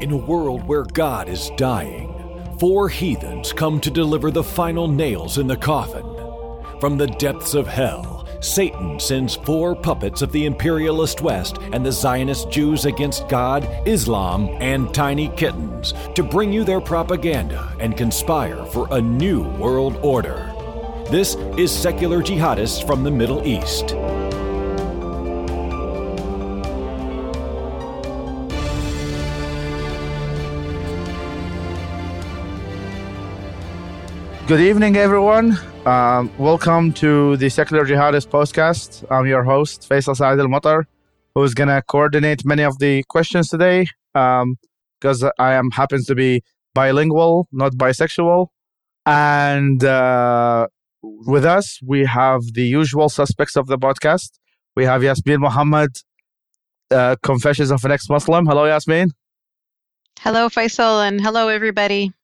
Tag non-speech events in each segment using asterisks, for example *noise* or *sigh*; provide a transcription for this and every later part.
In a world where God is dying, four heathens come to deliver the final nails in the coffin. From the depths of hell, Satan sends four puppets of the imperialist West and the Zionist Jews against God, Islam, and tiny kittens to bring you their propaganda and conspire for a new world order. This is Secular Jihadists from the Middle East. Good evening, everyone. Um, welcome to the Secular Jihadist podcast. I'm your host, Faisal Saeed Al Mutar, who is going to coordinate many of the questions today because um, I am happens to be bilingual, not bisexual. And uh, with us, we have the usual suspects of the podcast. We have Yasmin Mohammed, uh, Confessions of an Ex Muslim. Hello, Yasmin. Hello, Faisal, and hello, everybody.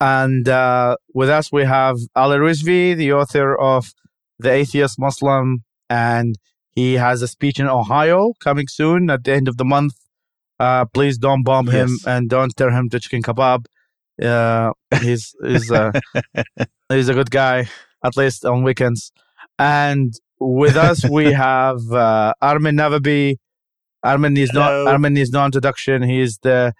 And uh, with us, we have Ali Rizvi, the author of The Atheist Muslim, and he has a speech in Ohio coming soon at the end of the month. Uh, please don't bomb yes. him and don't turn him to chicken kebab. Uh, he's he's uh, *laughs* he's a good guy, at least on weekends. And with us, we *laughs* have uh, Armin Navabi. Armin needs no Armin needs no introduction. He's the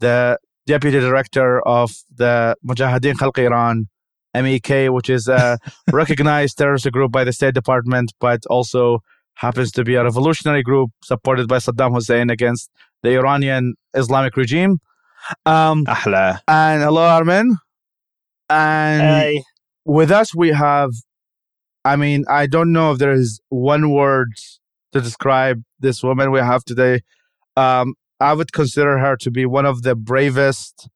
the deputy director of the Mujahideen Khalq Iran, MEK, which is a *laughs* recognized terrorist group by the State Department, but also happens to be a revolutionary group supported by Saddam Hussein against the Iranian Islamic regime. Um, Ahla. And hello, Armin. And hey. with us, we have, I mean, I don't know if there is one word to describe this woman we have today. Um, I would consider her to be one of the bravest,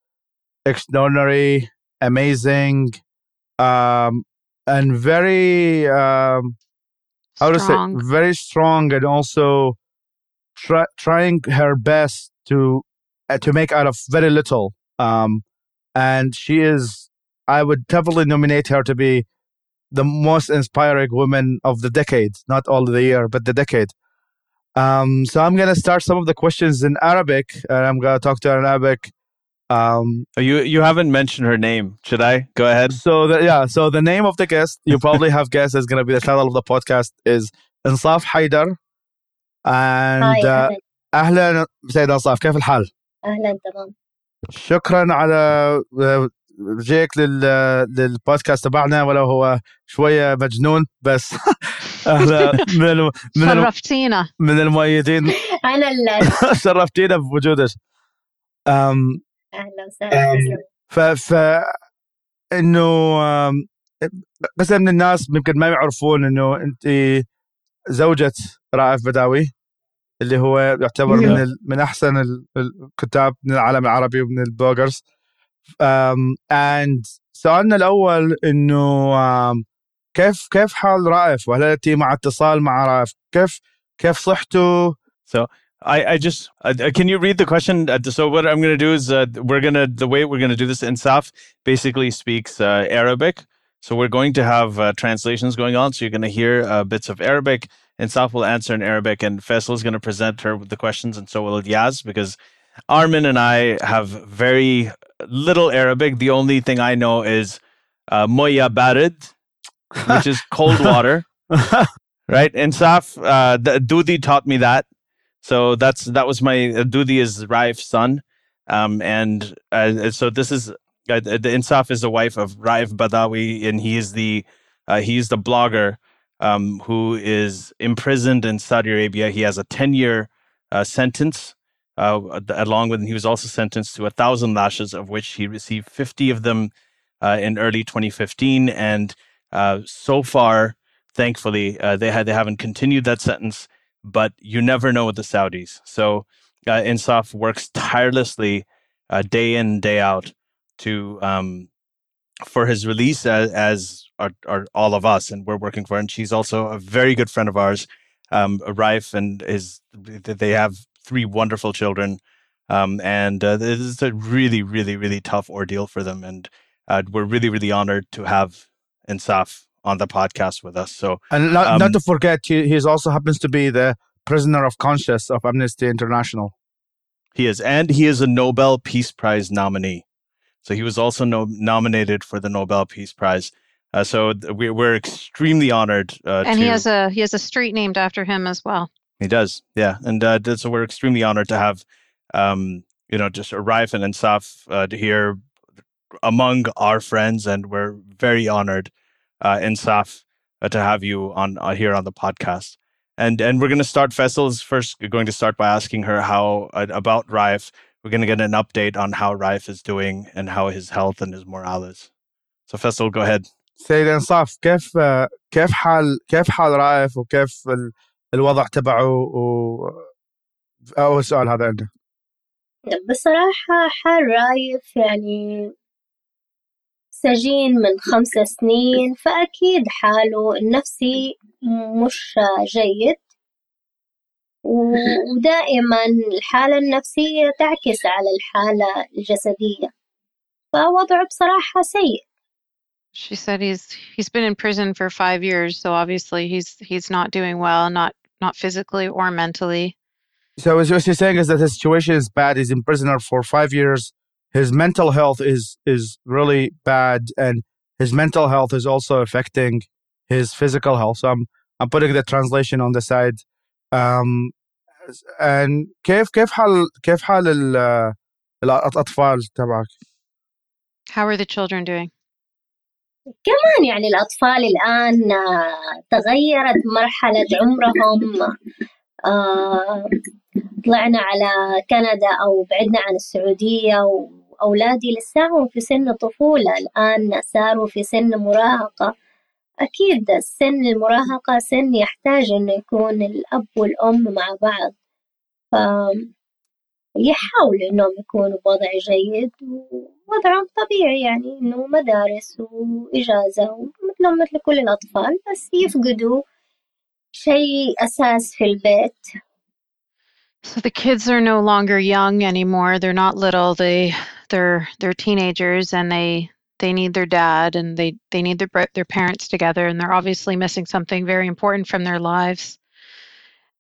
extraordinary, amazing, um, and very, um, how to say, very strong, and also try, trying her best to uh, to make out of very little. Um, and she is, I would definitely nominate her to be the most inspiring woman of the decade, not all the year, but the decade. Um, so I'm gonna start some of the questions in Arabic, and I'm gonna talk to her in Arabic. Um, oh, you you haven't mentioned her name. Should I go ahead? So the, yeah, so the name of the guest you probably have guessed is gonna be the title of the podcast is Ensaf Haidar, and uh, أهلا سيد أنصاف كيف الحال؟ أهلا تمام. شكرا على جيك لل للبودكاست تبعنا ولو هو شوية مجنون بس *laughs* أهلا من من شرفتينا. من المؤيدين. *laughs* أنا *laughs* شرفتينا بوجودك. أم... أهلا وسهلا. ف ف إنه بس من الناس يمكن ما يعرفون إنه أنت زوجة رائف بداوي اللي هو يعتبر من ال... من أحسن الكتاب من العالم العربي ومن البلوجرز. اند سؤالنا الأول إنه um, كيف كيف حال رائف؟ وهل انت مع اتصال مع رائف؟ كيف كيف صحته so I, I just uh, can you read the question? Uh, so what I'm going to do is uh, we're going to the way we're going to do this Ensaf basically speaks uh, Arabic. So we're going to have uh, translations going on so you're going to hear uh, bits of Arabic Ensaf will answer in Arabic and Faisal is going to present her with the questions and so will Yaz because Armin and I have very little Arabic. The only thing I know is Moya Barid which is cold water. *laughs* right? Ensaf, uh, Dudi taught me that. So that's that was my uh, Dudi is Raif's son, um, and uh, so this is uh, the Ensaf is the wife of Raif Badawi, and he is the uh, he's the blogger um, who is imprisoned in Saudi Arabia. He has a ten year uh, sentence, uh, along with he was also sentenced to a thousand lashes, of which he received fifty of them uh, in early 2015, and uh, so far, thankfully, uh, they had they haven't continued that sentence, but you never know with the Saudis. So uh, Ensaf works tirelessly, uh, day in day out, to um, for his release as, as are, are, all of us, and we're working for. And she's also a very good friend of ours, um, Raif, and is they have three wonderful children. Um, and uh, this is a really, really, really tough ordeal for them. And uh, we're really, really honored to have Ensaf on the podcast with us. So, and not, um, not to forget, he, he also happens to be the prisoner of conscience of Amnesty International. He is, and he is a Nobel Peace Prize nominee. So he was also no- nominated for the Nobel Peace Prize. Uh, so we, are extremely honored. Uh, and to, he has a he has a street named after him as well. He does, yeah. And uh, so we're extremely honored to have, um, you know, just Raif and Ensaf uh, here among our friends, and we're very honored, uh, Ensaf, uh, to have you on uh, here on the podcast. And and we're going to start. Faisal is first going to start by asking her how uh, about Raif. We're going to get an update on how Raif is doing and how his health and his morale is. So Faisal, go ahead. سيد انصاف كيف كيف حال كيف حال رايف وكيف الوضع تبعه و اول سؤال هذا عنده بالصراحة حال رايف يعني سجين من خمس سنين فأكيد حاله النفسي مش جيد ودائما الحالة النفسية تعكس على الحالة الجسدية فوضعه بصراحة سيء She said he's he's been in prison for five years, so obviously he's he's not doing well, not not physically or mentally. So what you're saying is that his situation is bad. He's in prison for five years. His mental health is is really bad, and his mental health is also affecting his physical health. So I'm I'm putting the translation on the side. Um, and كيف كيف حال كيف حال الأطفال تبعك؟ How are the children doing? كمان يعني الأطفال الآن تغيرت مرحلة عمرهم طلعنا على كندا أو بعدنا عن السعودية وأولادي لساهم في سن الطفولة الآن صاروا في سن مراهقة أكيد السن المراهقة سن يحتاج إنه يكون الأب والأم مع بعض ف يحاولوا إنهم يكونوا بوضع جيد ووضعهم طبيعي يعني إنه مدارس وإجازة مثلهم مثل كل الأطفال بس يفقدوا شيء أساس في البيت So the kids are no longer young anymore. They're not little. They they're they're teenagers and they they need their dad and they they need their their parents together and they're obviously missing something very important from their lives.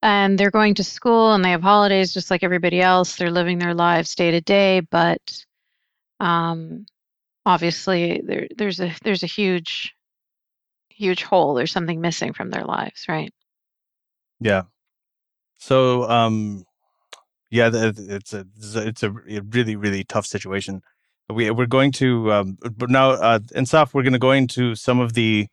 And they're going to school and they have holidays just like everybody else. They're living their lives day to day, but um, obviously there there's a there's a huge huge hole. There's something missing from their lives, right? Yeah. So um yeah, it's a it's a really really tough situation. We we're going to um, but now uh, Ensaf, we're going to go into some of the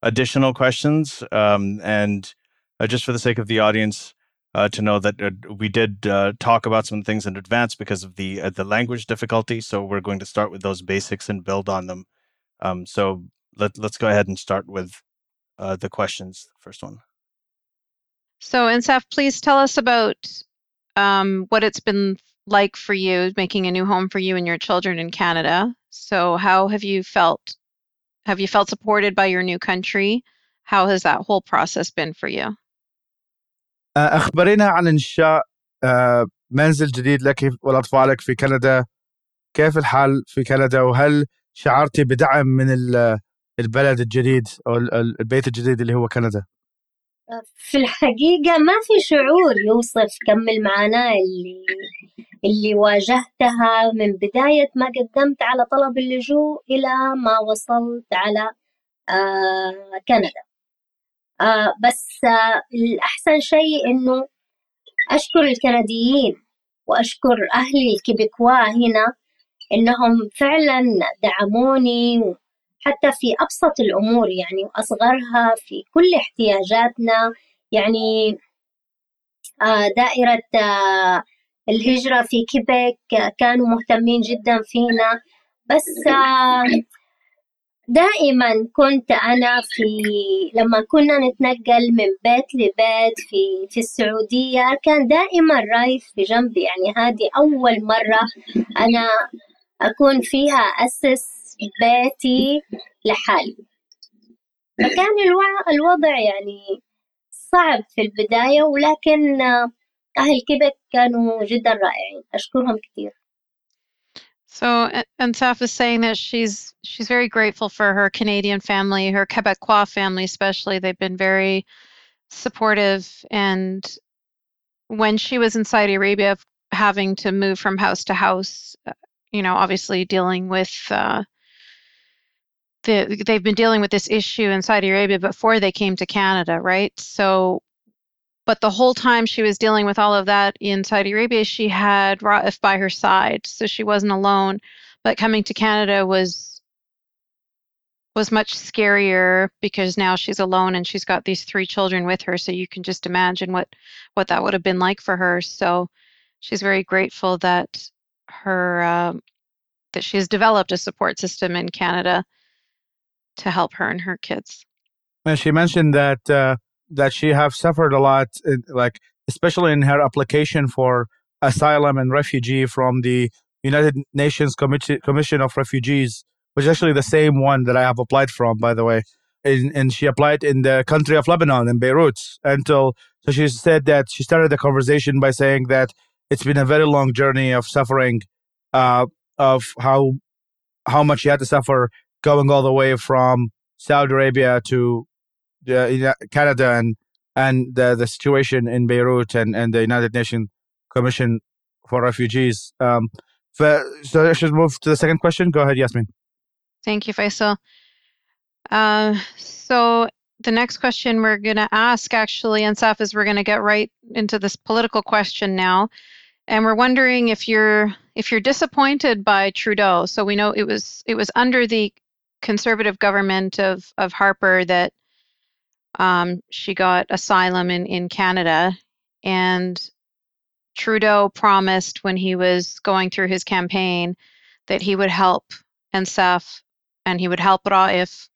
additional questions, um, and uh, just for the sake of the audience, uh, to know that uh, we did uh, talk about some things in advance because of the uh, the language difficulty. So we're going to start with those basics and build on them. Um, so let let's go ahead and start with the questions. First one. So Ensaf, please tell us about um, what it's been like for you making a new home for you and your children in Canada. So, how have you felt? Have you felt supported by your new country? How has that whole process been for you? أخبرينا عن إنشاء منزل جديد لك ولأطفالك في كندا كيف الحال في كندا وهل شعرتي بدعم من البلد الجديد أو البيت الجديد اللي هو كندا؟ في الحقيقة ما في شعور يوصف كم المعاناة اللي اللي واجهتها من بداية ما قدمت على طلب اللجوء إلى ما وصلت على آه كندا. آه بس آه الأحسن شيء إنه أشكر الكنديين وأشكر أهلي الكيبيكوا هنا إنهم فعلا دعموني حتى في أبسط الأمور يعني وأصغرها في كل احتياجاتنا يعني آه، دائرة آه، الهجرة في كيبك كانوا مهتمين جدا فينا. بس آه، دائما كنت أنا في لما كنا نتنقل من بيت لبيت في في السعودية كان دائما رايف في جنبي يعني هذه أول مرة أنا أكون فيها أسس بيتي لحالي فكان الوع... الوضع يعني صعب في البداية ولكن أهل كيبك كانوا جدا رائعين. أشكرهم كثير. So Ensaf is saying that she's she's very grateful for her Canadian family, her Quebecois family especially. They've been very supportive and when she was in Saudi Arabia having to move from house to house, uh, you know, obviously dealing with uh, the, they've been dealing with this issue in Saudi Arabia before they came to Canada, right? So, but the whole time she was dealing with all of that in Saudi Arabia, she had Raif by her side, so she wasn't alone. But coming to Canada was was much scarier because now she's alone and she's got these three children with her so you can just imagine what what that would have been like for her so she's very grateful that her um, that she has developed a support system in Canada to help her and her kids. And she mentioned that uh, that she have suffered a lot, like especially in her application for asylum and refugee from the United Nations Commission of Refugees which is actually the same one that I have applied from, by the way. And, and she applied in the country of Lebanon, in Beirut. Until so she said that she started the conversation by saying that it's been a very long journey of suffering, uh, of how how much she had to suffer going all the way from Saudi Arabia to uh, Canada and and the, the situation in Beirut and, and the United Nations Commission for Refugees. Um, so I should move to the second question. Go ahead, Yasmin. Thank you, Faisal. Uh, so the next question we're going to ask, actually, Ensaf, is we're going to get right into this political question now, and we're wondering if you're if you're disappointed by Trudeau. So we know it was it was under the conservative government of of Harper that um, she got asylum in in Canada, and Trudeau promised when he was going through his campaign that he would help Ensaf and he would help Raif.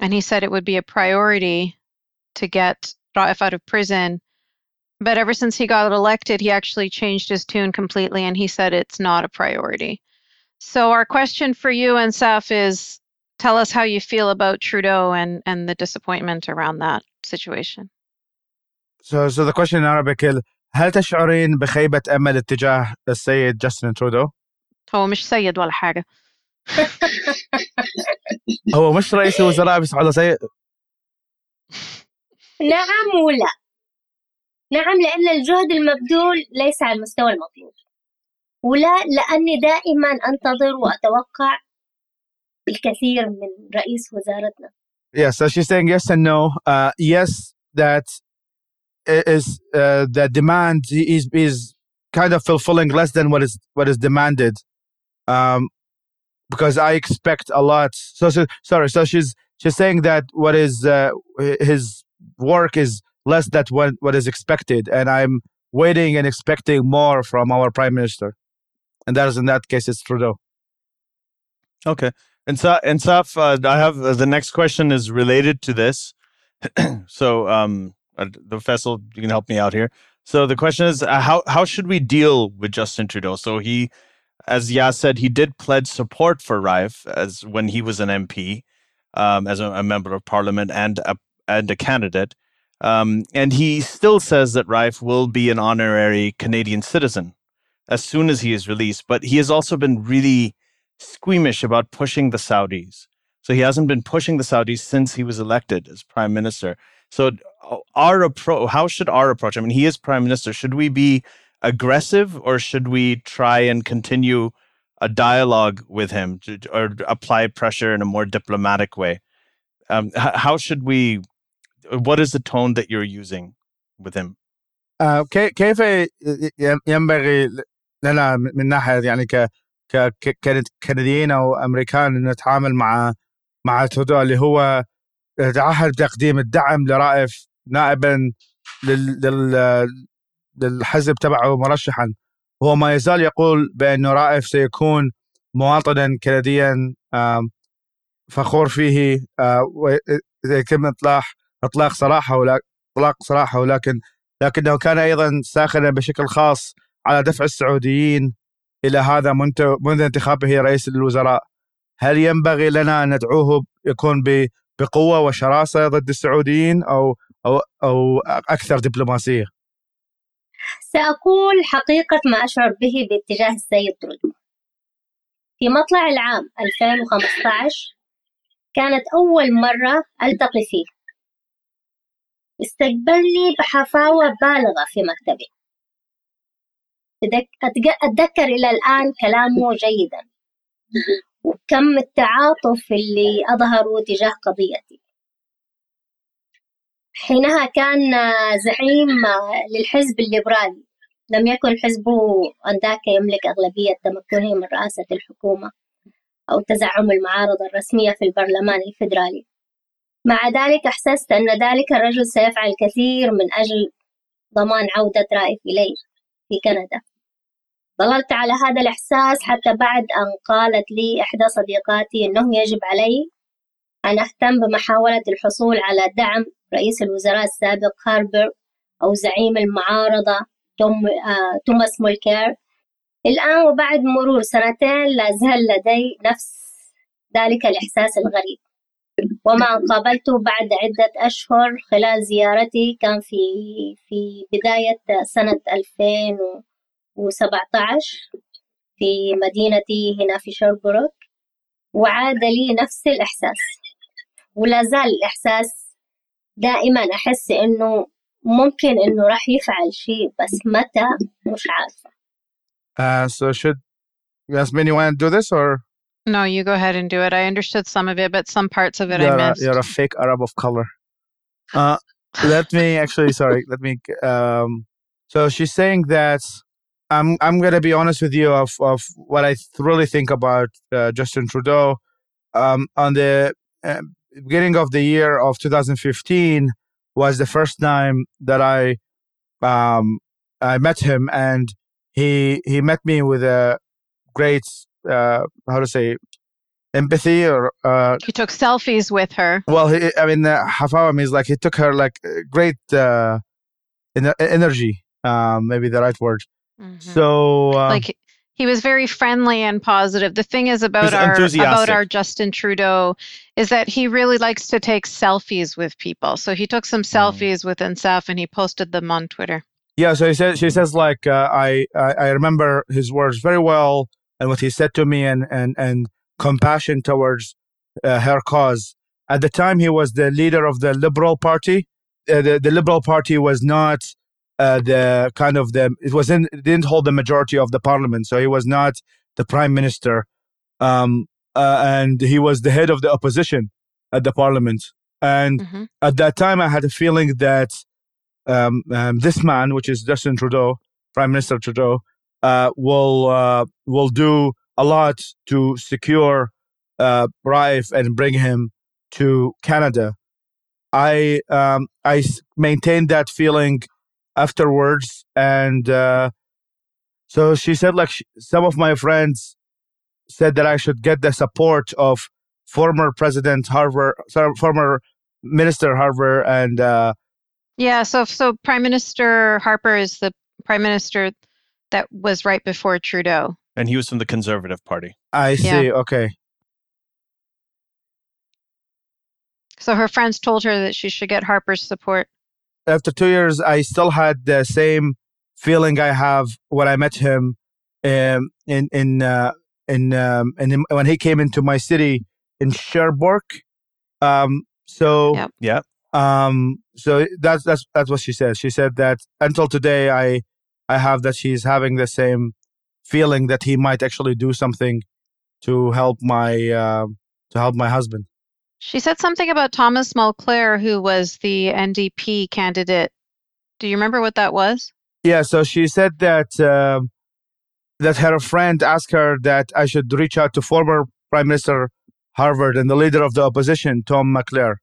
And he said it would be a priority to get Raif out of prison. But ever since he got elected, he actually changed his tune completely and he said it's not a priority. So, our question for you, Ensaf, is tell us how you feel about Trudeau and, and the disappointment around that situation. So, so the question in Arabic is هل تشعرين بخيبة أمل اتجاه السيد جاستن ترودو؟ هو مش سيد ولا حاجة *laughs* هو مش رئيس الوزراء بس على سيء *laughs* نعم ولا نعم لأن الجهد المبذول ليس على المستوى المطلوب ولا لأني دائما أنتظر وأتوقع الكثير من رئيس وزارتنا Yes, so she's saying yes and no. Uh, yes, that is uh, the demand is is kind of fulfilling less than what is what is demanded. Um, because I expect a lot. So, so sorry. So she's she's saying that what is uh, his work is less than what what is expected, and I'm waiting and expecting more from our prime minister, and that is in that case it's Trudeau. Okay, and so Saf, uh, I have uh, the next question is related to this. *clears throat* so, um, uh, the vessel, you can help me out here. So the question is, uh, how how should we deal with Justin Trudeau? So he as Yas said, he did pledge support for Raif as when he was an MP, um, as a, a, member of parliament and a, and a candidate. Um, and he still says that Raif will be an honorary Canadian citizen as soon as he is released. But he has also been really squeamish about pushing the Saudis. So he hasn't been pushing the Saudis since he was elected as prime minister. So uh, our approach, how should our approach? I mean, he is prime minister. Should we be aggressive or should we try and continue a dialogue with him to, or apply pressure in a more diplomatic way? Um, how should we? What is the tone that you're using with him? Uh, كيف ينبغي لنا من ناحيه يعني ك كنديين أو أمريكان نتعامل مع مع ترودو اللي هو تعهد بتقديم الدعم لرائف نائبا لل للحزب تبعه مرشحا. هو ما يزال يقول بأنه رائف سيكون مواطنا كنديا فخور فيه ويتم إطلاق اطلاق سراحه إطلاق سراحه ولكن لكنه كان أيضا ساخنا بشكل خاص على دفع السعوديين إلى هذا منذ انتخابه رئيس الوزراء. هل ينبغي لنا أن ندعوه يكون بقوة وشراسة ضد السعوديين أو أو أو أكثر دبلوماسية؟ سأقول حقيقة ما أشعر به باتجاه السيد ترودو. في مطلع العام 2015 كانت أول مرة ألتقي فيه. استقبلني بحفاوة بالغة في مكتبي. أتذكر إلى الآن كلامه جيدا. وكم التعاطف اللي أظهره تجاه قضيتي. حينها كان زعيم للحزب الليبرالي. لم يكن حزبه أنذاك يملك أغلبية تمكنه من رئاسة الحكومة أو تزعم المعارضة الرسمية في البرلمان الفيدرالي. مع ذلك أحسست أن ذلك الرجل سيفعل الكثير من أجل ضمان عودة رائف إلي في كندا. ظللت على هذا الإحساس حتى بعد أن قالت لي إحدى صديقاتي أنه يجب علي أن أهتم بمحاولة الحصول على دعم رئيس الوزراء السابق هاربر أو زعيم المعارضة آه توماس مولكير. الآن وبعد مرور سنتين لا زال لدي نفس ذلك الإحساس الغريب. وما قابلته بعد عدة أشهر خلال زيارتي كان في في بداية سنة 2017 في مدينتي هنا في شربروك وعاد لي نفس الإحساس ولا زال الإحساس دائما أحس إنه ممكن إنه راح يفعل شيء بس متى مش عارفة. Uh, so should Yasmin, you want to do this or? No, you go ahead and do it. I understood some of it, but some parts of it you're I missed. A, you're a fake Arab of color. Uh, let me actually, sorry, let me. Um, so she's saying that I'm I'm gonna be honest with you of of what I really think about uh, Justin Trudeau. Um, on the uh, beginning of the year of 2015 was the first time that I um, I met him, and he he met me with a great uh, how to say empathy or uh, he took selfies with her. Well, he, I mean, uh, Hafawa means like he took her like great uh, energy, um, maybe the right word. Mm-hmm. So uh, like he was very friendly and positive. The thing is about our about our Justin Trudeau is that he really likes to take selfies with people. So he took some mm. selfies mm. with Nsaf and he posted them on Twitter. Yeah, so he says she says like uh, I, I I remember his words very well and what he said to me and and and compassion towards uh, her cause. At the time, he was the leader of the Liberal Party. Uh, the the Liberal Party was not uh, the kind of the it was in it didn't hold the majority of the parliament, so he was not the prime minister, um, uh, and he was the head of the opposition at the parliament. And mm-hmm. at that time, I had a feeling that um, um, this man, which is Justin Trudeau, Prime Minister Trudeau, uh, will uh, will do a lot to secure uh, Raif and bring him to Canada. I um, I maintained that feeling afterwards. And uh, so she said, like, she, some of my friends said that I should get the support of former President Harper, sorry, former Minister Harper, and uh, yeah. So, so Prime Minister Harper is the Prime Minister that was right before Trudeau, and he was from the Conservative Party. I see. Yeah. Okay. So her friends told her that she should get Harper's support after two years, I still had the same feeling I have when I met him um, in in uh, in, um, in when he came into my city in Sherbrooke. Um, so yep. yeah. Um, so that's that's that's what she said. She said that until today, I I have that she's having the same feeling that he might actually do something to help my uh, to help my husband. She said something about Thomas Mulcair, who was the NDP candidate. Do you remember what that was? Yeah, so she said that uh, that her friend asked her that I should reach out to former Prime Minister Harper and the leader of the opposition, Tom Mulcair.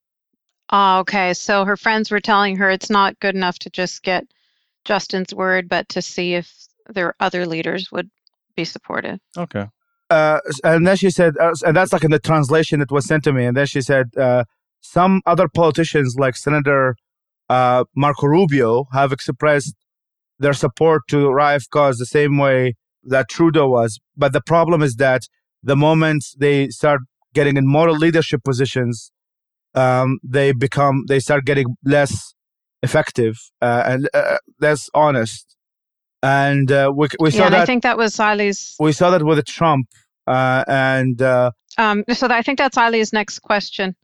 Oh, okay. So her friends were telling her it's not good enough to just get Justin's word, but to see if their other leaders would be supportive. Okay uh, and then she said, uh, and that's like in the translation that was sent to me. And then she said, uh, some other politicians like Senator uh, Marco Rubio have expressed their support to Raif cause the same way that Trudeau was. But the problem is that the moment they start getting in moral leadership positions, um, they become they start getting less effective uh, and uh, less honest and uh, we, we saw yeah, that. I think that was Ali's. We saw that with Trump, uh, and uh, um, so I think that's Ali's next question.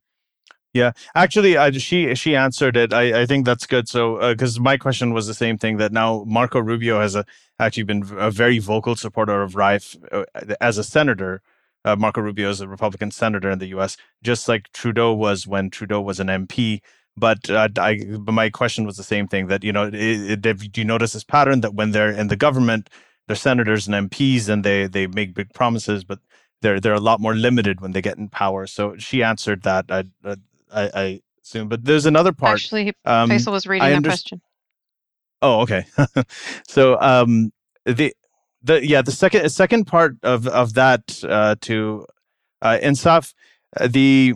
Yeah, actually, I, she she answered it. I, I think that's good. So, because uh, my question was the same thing that now Marco Rubio has a, actually been a very vocal supporter of Raif uh, as a senator. Uh, Marco Rubio is a Republican senator in the U.S., just like Trudeau was when Trudeau was an MP. But uh, I, but my question was the same thing that you know, it, it, do you notice this pattern that when they're in the government, they're senators and MPs and they they make big promises, but they're they're a lot more limited when they get in power. So she answered that. I I, I assume, but there's another part. Actually, um, Faisal was reading that question. Oh, okay. *laughs* so um, the the yeah the second second part of of that uh, to uh, Ensaf uh, the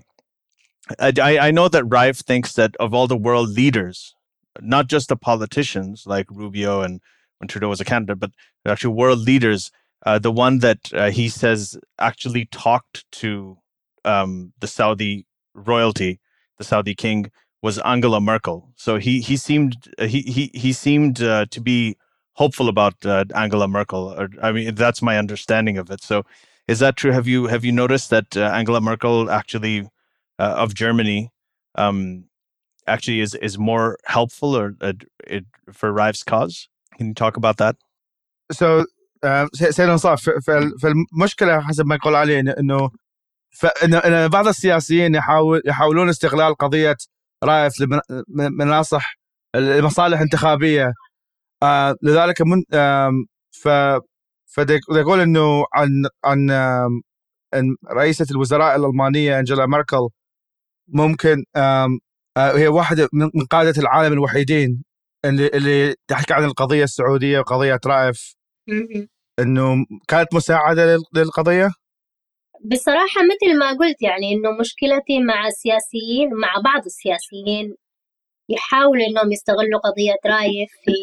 I, I know that Raif thinks that of all the world leaders, not just the politicians like Rubio and when Trudeau was a candidate, but actually world leaders, uh, the one that uh, he says actually talked to um, the Saudi royalty, the Saudi king, was Angela Merkel. So he he seemed he he he seemed uh, to be hopeful about uh, Angela Merkel. Or, I mean, that's my understanding of it. So is that true? Have you have you noticed that uh, Angela Merkel actually uh, of Germany um, actually is is more helpful or uh, it, for Rive's cause? Can you talk about that? So uh, سيد انصاف فالمشكلة حسب ما يقول علي إنه فإن بعض السياسيين يحاول يحاولون استغلال قضية رايف لمناصح لمصالح انتخابية آه، لذلك من ف فيقول إنه عن عن رئيسة الوزراء الألمانية انجела ميركل ممكن آه هي واحدة من قادة العالم الوحيدين اللي اللي تحكي عن القضية السعودية وقضية رائف إنه كانت مساعدة للقضية؟ بصراحة مثل ما قلت يعني إنه مشكلتي مع السياسيين مع بعض السياسيين يحاولوا إنهم يستغلوا قضية رأيف في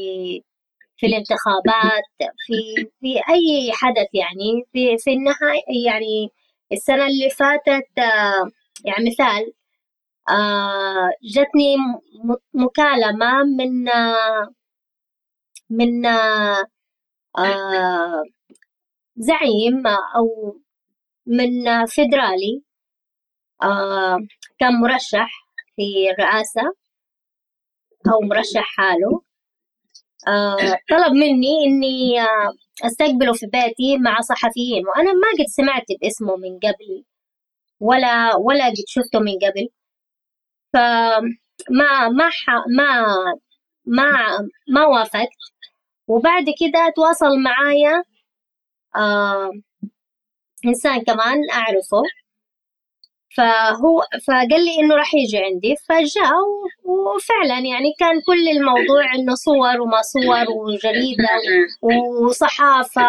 في الانتخابات في في أي حدث يعني في في النهاية يعني السنة اللي فاتت آه، يعني مثال جتني مكالمة من آه، من زعيم أو من فيدرالي آه كان مرشح في الرئاسة أو مرشح حاله. آه طلب مني إني آه أستقبله في بيتي مع صحفيين وأنا ما قد سمعت باسمه من قبل ولا ولا قد شفته من قبل. فما ما ما ما ما وافقت. وبعد كده تواصل معايا آه إنسان كمان أعرفه. فهو فقال لي إنه راح يجي عندي. فجاء وفعلا يعني كان كل الموضوع إنه صور وما صور وجريدة وصحافة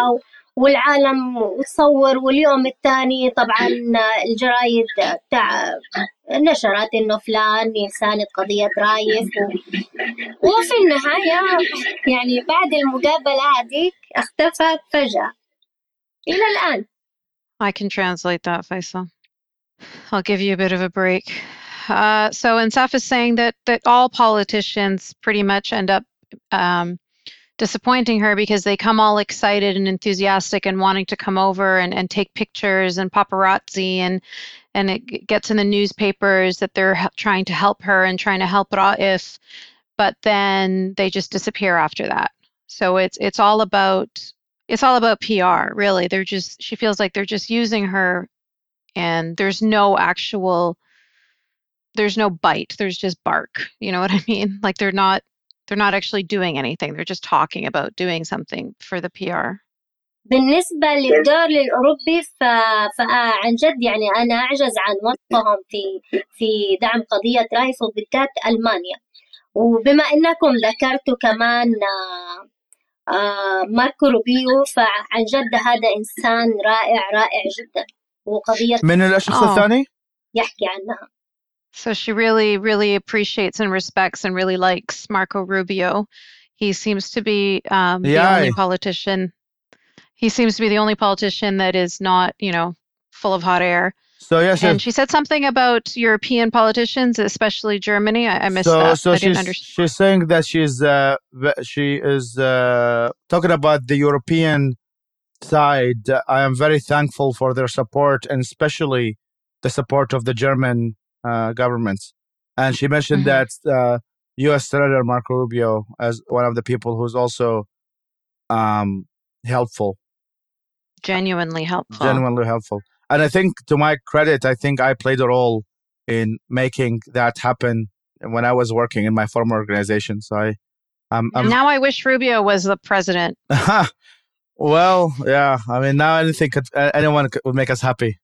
والعالم تصور واليوم الثاني طبعا الجرايد تاع نشرت إنه فلان يساند قضية رايف و... وفي النهاية يعني بعد المقابلة هذيك اختفى فجأة إلى الآن I can translate that, Faisal. I'll give you a bit of a break. Uh, so Insaf is saying that that all politicians pretty much end up um, disappointing her because they come all excited and enthusiastic and wanting to come over and, and take pictures and paparazzi and and it gets in the newspapers that they're trying to help her and trying to help Raif, but then they just disappear after that. So it's it's all about it's all about PR, really. They're just she feels like they're just using her and there's no actual there's no bite. There's just bark. You know what I mean? *laughs* Like they're not they're not actually doing anything. They're just talking about doing something for the PR. بالنسبة للدور الأوروبي فعن جد يعني أنا أعجز عن وصفهم في في دعم قضية رايف وبالذات ألمانيا وبما أنكم ذكرتوا كمان آه، ماركو روبيو فعن جد هذا إنسان رائع رائع جدا وقضية من الشخص الثاني؟ يحكي عنها So she really, really appreciates and respects and really likes Marco Rubio. He seems to be um, the only politician. He seems to be the only politician that is not, you know, full of hot air. So yes, and she said something about European politicians, especially Germany. I, I missed so, that. So I she's, she's saying that she's uh, she is uh, talking about the European side. I am very thankful for their support, and especially the support of the German uh, governments. and she mentioned mm-hmm. that uh, U.S. Senator Marco Rubio as one of the people who's also um, helpful, genuinely helpful, genuinely helpful. And I think, to my credit, I think I played a role in making that happen when I was working in my former organization. So I, um, now I wish Rubio was the president. *laughs* well, yeah. I mean, now anything could, anyone could, would make us happy.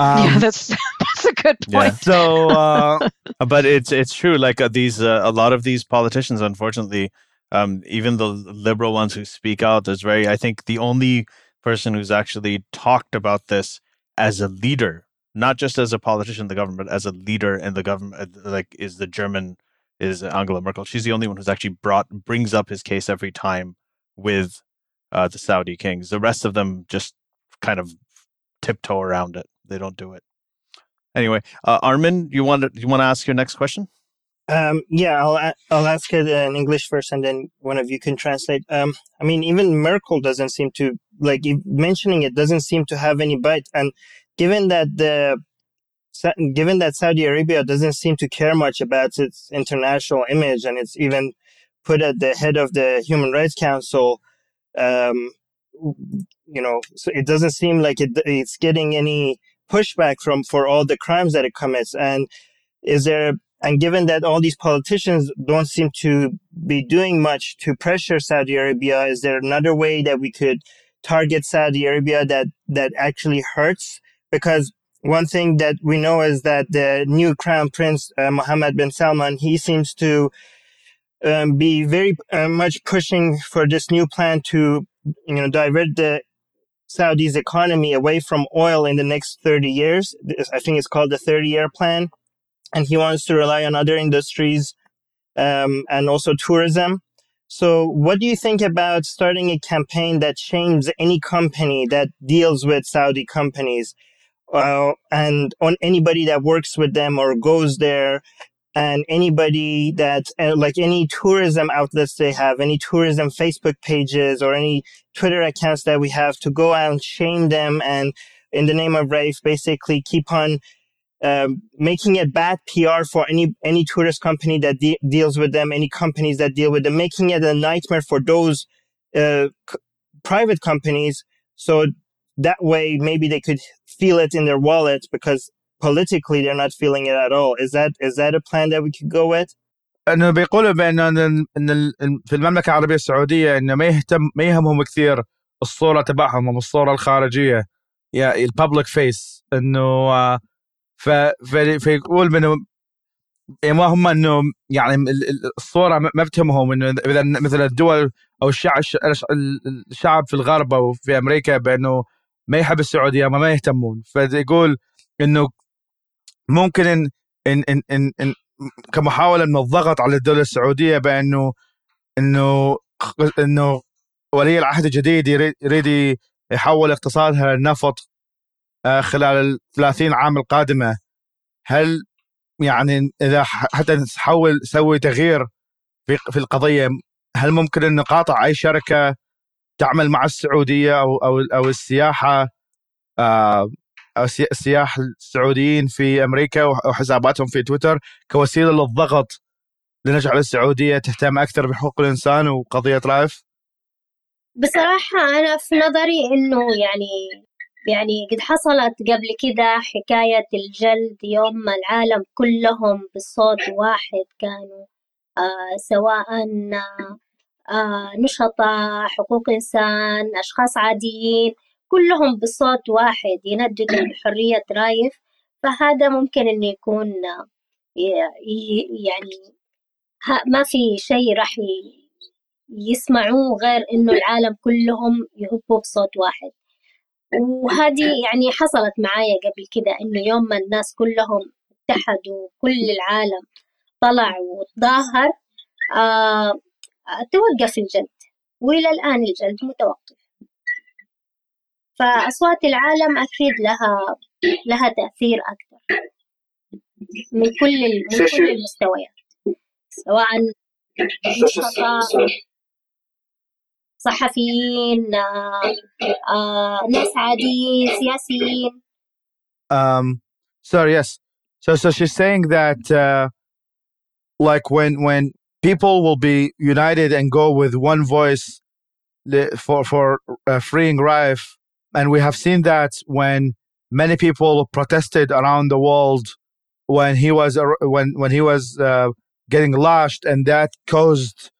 Um, yeah, that's *laughs* that's a good point. Yeah. So, uh, *laughs* but it's it's true. Like uh, these, uh, a lot of these politicians, unfortunately, um, even the liberal ones who speak out, there's very. I think the only person who's actually talked about this as a leader, not just as a politician in the government, but as a leader in the government, uh, like is the German is Angela Merkel. She's the only one who's actually brought brings up his case every time with uh, the Saudi kings. The rest of them just kind of tiptoe around it. They don't do it. Anyway, uh, Armin, you want to you want to ask your next question? Um, yeah, I'll I'll ask it in English first, and then one of you can translate. Um, I mean, even Merkel doesn't seem to like mentioning it doesn't seem to have any bite, and given that the given that Saudi Arabia doesn't seem to care much about its international image, and it's even put at the head of the Human Rights Council, um, you know, so it doesn't seem like it, it's getting any pushback from for all the crimes that it commits. And is there and given that all these politicians don't seem to be doing much to pressure Saudi Arabia, is there another way that we could target Saudi Arabia that that actually hurts? Because one thing that we know is that the new crown prince uh, Mohammed bin Salman he seems to um, be very uh, much pushing for this new plan to you know divert the Saudi's economy away from oil in the next 30 years. I think it's called the 30 year plan. And he wants to rely on other industries um, and also tourism. So, what do you think about starting a campaign that shames any company that deals with Saudi companies uh, and on anybody that works with them or goes there and anybody that uh, like any tourism outlets they have any tourism facebook pages or any twitter accounts that we have to go out and shame them and in the name of race basically keep on um, making it bad pr for any any tourist company that de- deals with them any companies that deal with them making it a nightmare for those uh, c- private companies. So that way maybe they could feel it in their wallet because politically they're not feeling it at all. Is that is that a plan that we could go with? أنه بيقولوا بأن إن في المملكة العربية السعودية إنه ما يهتم ما يهمهم كثير الصورة تبعهم الصورة الخارجية يا الببليك فيس إنه فيقول انه ما هم إنه يعني الصورة ما بتهمهم إنه اذا مثل الدول أو الشعب الشعب في الغرب أو في أمريكا بأنه ما يحب السعودية ما, ما يهتمون فيقول إنه ممكن إن, إن, إن, إن, إن كمحاولة من الضغط على الدولة السعودية بانه إنه إنه ولي العهد الجديد يريد يحول اقتصادها للنفط آه، خلال ال 30 عام القادمة. هل يعني إذا حتى تحول تسوي تغيير في في القضية هل ممكن إن نقاطع أي شركة تعمل مع السعودية أو أو أو السياحة؟ آه، السياح السعوديين في أمريكا وحساباتهم في تويتر كوسيلة للضغط لنجعل السعودية تهتم أكثر بحقوق الإنسان وقضية لايف؟ بصراحة أنا في نظري إنه يعني يعني قد حصلت قبل كده حكاية الجلد يوم ما العالم كلهم بصوت واحد كانوا آه سواء آه نشطاء حقوق إنسان أشخاص عاديين كلهم بصوت واحد ينددوا *coughs* بحرية رايف فهذا ممكن إنه يكون يعني ما في شيء راح يسمعوه غير إنه العالم كلهم يهبوا بصوت واحد. وهذه يعني حصلت معايا قبل كده إنه يوم ما الناس كلهم اتحدوا كل العالم طلع وتظاهر آه توقف الجلد. وإلى الآن الجلد متوقف. فأصوات العالم أكيد لها لها تأثير أكثر من كل من كل المستويات سواء صحفيين آه، آه، ناس عاديين سياسيين um sorry yes So so she's saying that uh, like when when people will be united and go with one voice for for uh, freeing Raif, and we have seen that when many people protested around the world when he was when when he was uh, getting lashed, and that caused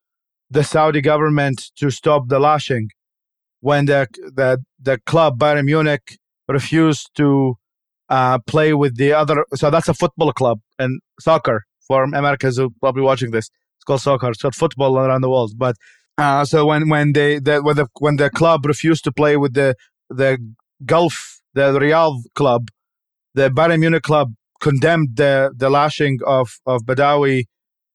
the Saudi government to stop the lashing. When the the the club Bayern Munich refused to uh, play with the other, so that's a football club and soccer for Americans who probably watching this. It's called soccer. It's called football around the world. But uh, so when when they the, when the when the club refused to play with the the Gulf the Riyadh club, the Bayern Munich club condemned the the lashing of of Badawi.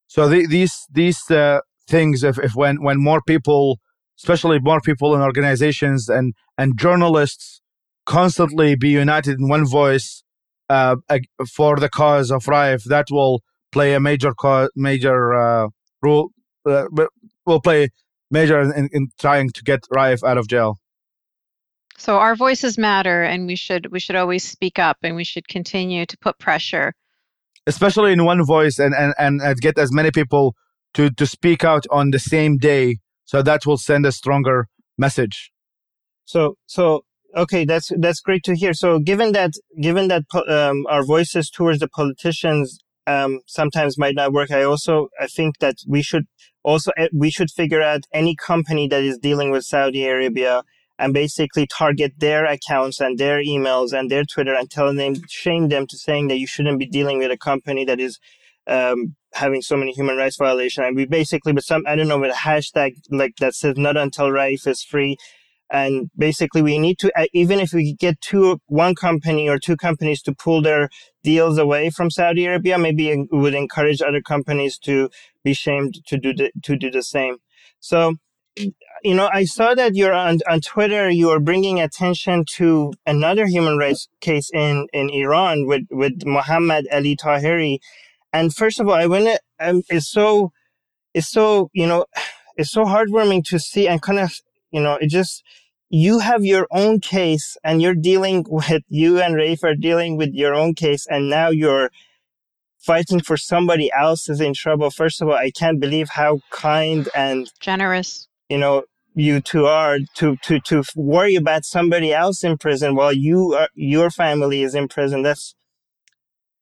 So the, these these uh, things, if, if when when more people, especially more people in organizations and and journalists, constantly be united in one voice uh, for the cause of Raif, that will play a major major uh, role. Uh, will play major in, in trying to get Raif out of jail. So our voices matter, and we should we should always speak up, and we should continue to put pressure, especially in one voice, and and and get as many people to to speak out on the same day. So that will send a stronger message. So so okay, that's that's great to hear. So given that given that um, our voices towards the politicians um, sometimes might not work, I also I think that we should also eh, we should figure out any company that is dealing with Saudi Arabia and basically target their accounts and their emails and their Twitter and tell them, shame them to saying that you shouldn't be dealing with a company that is um, having so many human rights violations. And we basically, with some, I don't know, with a hashtag like that says not until Raif is free. And basically we need to, uh, even if we get two, one company or two companies to pull their deals away from Saudi Arabia, maybe it would encourage other companies to be shamed to do the, to do the same. So you know, I saw that you're on, on Twitter, you are bringing attention to another human rights case in, in Iran with, with Muhammad Ali Tahiri. And first of all, I want to, um, it's so, it's so, you know, it's so heartwarming to see and kind of, you know, it just, you have your own case and you're dealing *laughs* with, you and Raif are dealing with your own case and now you're fighting for somebody else is in trouble. First of all, I can't believe how kind and generous you know you two are to to to worry about somebody else in prison while you are your family is in prison. That's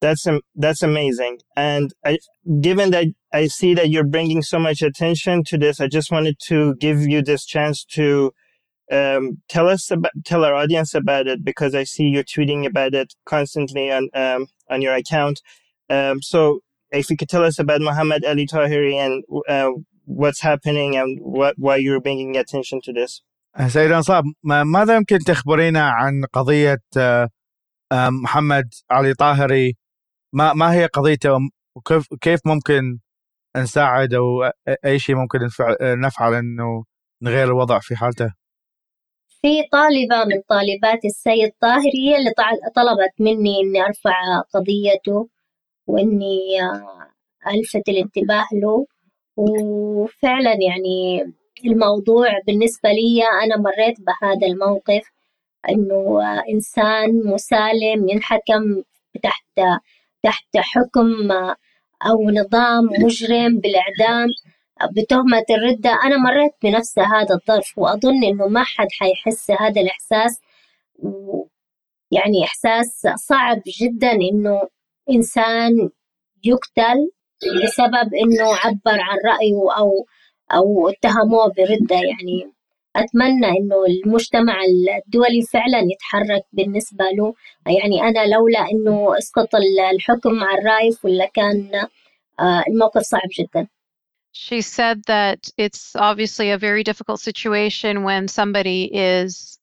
that's that's amazing. And I, given that i see that you're bringing so much attention to this i just wanted to give you this chance to um, tell us about tell our audience about it because i see you're tweeting about it constantly on um, on your account. Um, so if you could tell us about muhammad ali tahiri and uh, what's happening and what why you're bringing attention to this. سيد أنصاب ماذا يمكن تخبرينا عن قضية محمد علي طاهري ما ما هي قضيته وكيف كيف ممكن نساعد أو أي شيء ممكن نفعل إنه نغير الوضع في حالته؟ في طالبة من طالبات السيد طاهري هي اللي طلبت مني إني أرفع قضيته وإني ألفت الانتباه له وفعلا يعني الموضوع بالنسبة لي أنا مريت بهذا الموقف إنه إنسان مسالم ينحكم تحت تحت حكم أو نظام مجرم بالإعدام. بتهمة الردة أنا مريت بنفس هذا الظرف وأظن إنه ما حد حيحس هذا الإحساس. يعني إحساس صعب جدا إنه إنسان يقتل بسبب انه عبر عن رايه أو أو اتهموه برده يعني اتمنى انه المجتمع الدولي فعلا يتحرك بالنسبة له يعني أنا لولا انه اسقط الحكم على الرايف ولا كان الموقف صعب جدا She said that it's obviously a very difficult situation when somebody is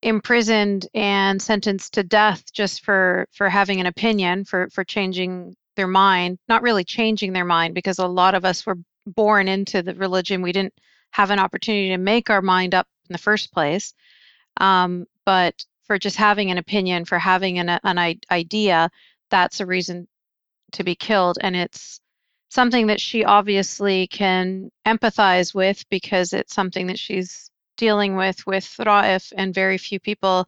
imprisoned and sentenced to death just for for having an opinion for for changing their mind, not really changing their mind because a lot of us were born into the religion. We didn't have an opportunity to make our mind up in the first place. Um, but for just having an opinion, for having an, an idea, that's a reason to be killed. And it's something that she obviously can empathize with because it's something that she's dealing with with Raif and very few people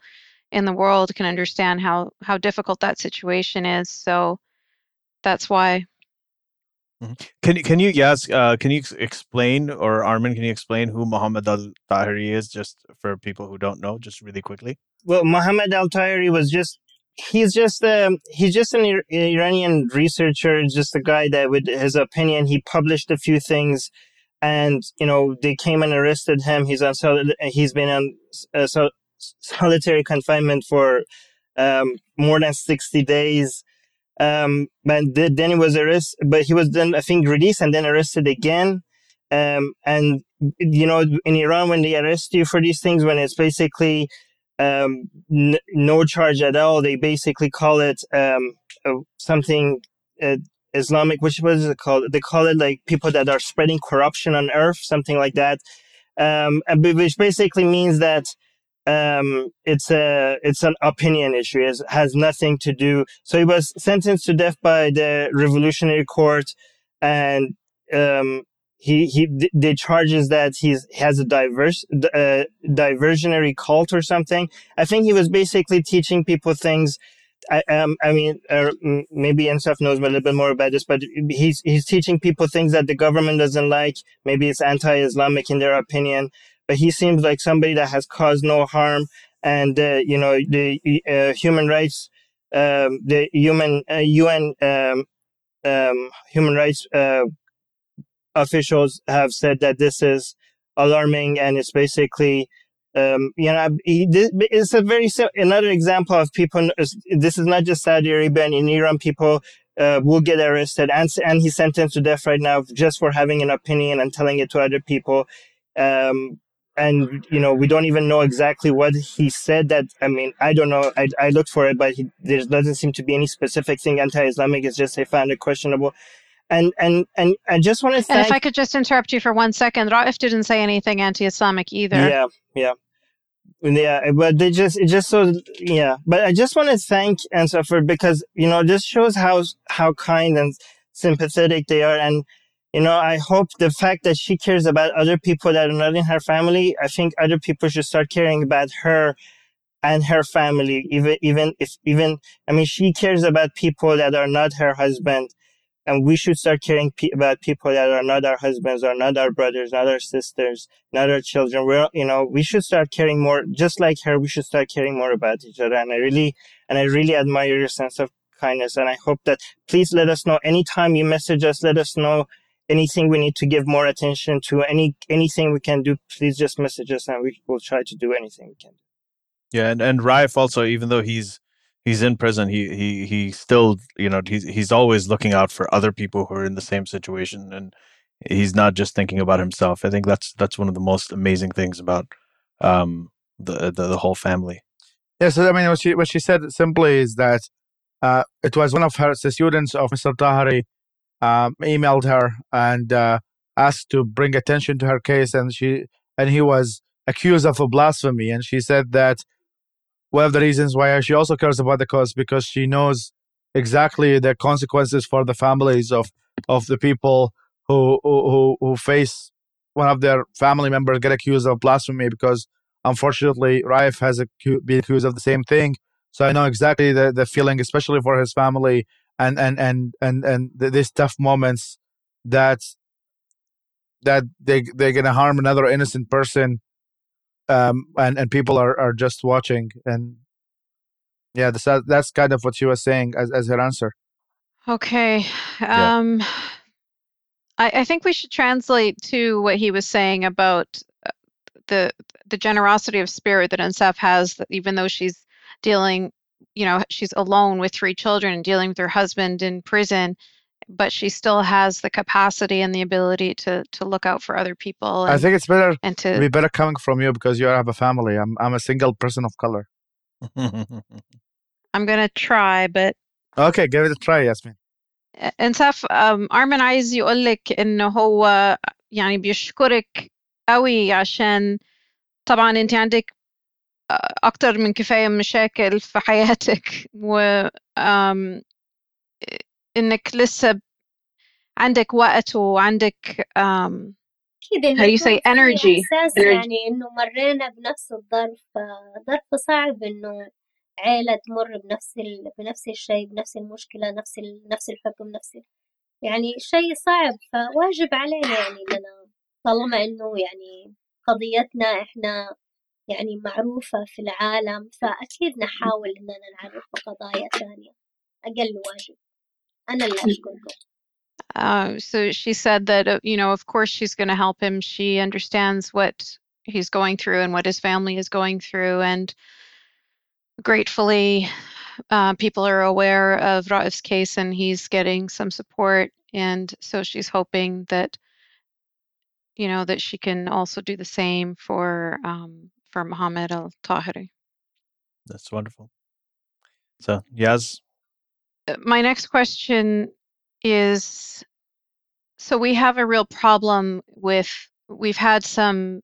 in the world can understand how how difficult that situation is. So that's why. Mm-hmm. Can you can you yes uh, can you explain or Armin can you explain who Muhammad al Tahiri is just for people who don't know just really quickly? Well, Muhammad al Tahiri was just he's just um, he's just an Iranian researcher, just a guy that with his opinion he published a few things, and you know they came and arrested him. He's on he's been on uh, solitary confinement for um, more than sixty days. Um, but then he was arrested, but he was then I think released and then arrested again. Um, and you know in Iran when they arrest you for these things, when it's basically um, n- no charge at all. They basically call it um, something uh, Islamic. Which was it called? They call it like people that are spreading corruption on earth, something like that. Um, which basically means that um, it's a it's an opinion issue. It has nothing to do. So he was sentenced to death by the Revolutionary Court, and um, he he the charges that he has a diverse uh, diversionary cult or something. I think he was basically teaching people things. I um I mean uh, maybe Ensaf knows a little bit more about this, but he's he's teaching people things that the government doesn't like. Maybe it's anti-Islamic in their opinion, but he seems like somebody that has caused no harm. And uh, you know the uh, human rights, um, the human UN uh, um, um, human rights uh, officials have said that this is alarming and it's basically um, you know, it's a very another example of people. This is not just Saudi Arabia and in Iran, people uh, will get arrested, and and he's sentenced to death right now just for having an opinion and telling it to other people. Um, and you know, we don't even know exactly what he said. That I mean, I don't know. I I looked for it, but he, there doesn't seem to be any specific thing anti-Islamic. It's just they found it questionable. And and and I just want to thank. And if I could just interrupt you for one second, Raif didn't say anything anti-Islamic either. Yeah, yeah, yeah. But they just it just so yeah. But I just want to thank Ensaf for because you know this shows how how kind and sympathetic they are, and you know I hope the fact that she cares about other people that are not in her family. I think other people should start caring about her and her family even even if even i mean she cares about people that are not her husband and we should start caring pe- about people that are not our husbands or not our brothers, not our sisters, not our children. We're, you know, we should start caring more, just like her, we should start caring more about each other. And I really, and I really admire your sense of kindness. And I hope that please let us know anytime you message us, let us know anything we need to give more attention to, any, anything we can do, please just message us and we will try to do anything we can do. Yeah. And, and Raif also, even though he's, he's in prison he he he still you know he's he's always looking out for other people who are in the same situation and he's not just thinking about himself i think that's that's one of the most amazing things about um the the, the whole family yeah so i mean what she what she said simply is that uh it was one of her the students of mr tahiri um emailed her and uh asked to bring attention to her case and she and he was accused of a blasphemy and she said that one of the reasons why she also cares about the cause because she knows exactly the consequences for the families of of the people who who who face one of their family members get accused of blasphemy because unfortunately Raif has been accused of the same thing. So I know exactly the, the feeling, especially for his family and and and and and these tough moments that that they they're gonna harm another innocent person um, and and people are are just watching and yeah that's that's kind of what she was saying as as her answer okay um yeah. I, I think we should translate to what he was saying about uh, the the generosity of spirit that Ensaf has even though she's dealing you know she's alone with three children and dealing with her husband in prison but she still has the capacity and the ability to to look out for other people. And, I think it's better and to be better coming from you because you have a family. I'm I'm a single person of color. *laughs* I'm gonna try, but okay, give it a try, Yasmin. انساف ارمن عايز يقول لك انه هو يعني بيشكرك قوي عشان طبعا انت عندك أكتر من كفاية مشاكل في حياتك و إنك لسه عندك وقت وعندك أكيد how you say energy. يعني إنه مرينا بنفس الظرف ظرف صعب إنه عيلة تمر بنفس ال... بنفس الشيء بنفس المشكلة نفس ال... نفس الحكم نفس يعني شيء صعب فواجب علينا يعني إننا طالما إنه يعني قضيتنا إحنا يعني معروفة في العالم فأكيد نحاول إننا نعرف قضايا ثانية أقل واجب أنا اللي أشكركم Uh, so she said that, uh, you know, of course she's going to help him. She understands what he's going through and what his family is going through. And gratefully, uh, people are aware of Raif's case and he's getting some support. And so she's hoping that, you know, that she can also do the same for um, for Mohammed Al Tahiri. That's wonderful. So, Yaz. Uh, my next question is so we have a real problem with we've had some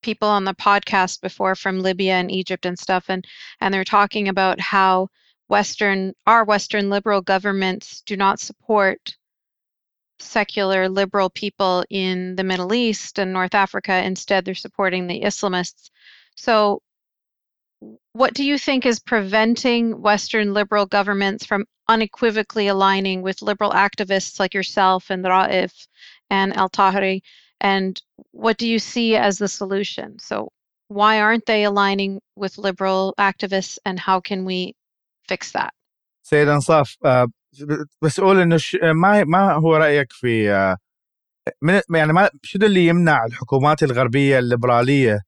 people on the podcast before from Libya and Egypt and stuff and and they're talking about how western our western liberal governments do not support secular liberal people in the Middle East and North Africa. Instead, they're supporting the Islamists. So, what do you think is preventing Western liberal governments from unequivocally aligning with liberal activists like yourself and Raif and Al Tahri? And what do you see as the solution? So, why aren't they aligning with liberal activists, and how can we fix that? Sayed Ensaf, uh, بس أقول إنه ما ما هو رأيك في من يعني ما شنو اللي يمنع الحكومات الغربية الليبرالية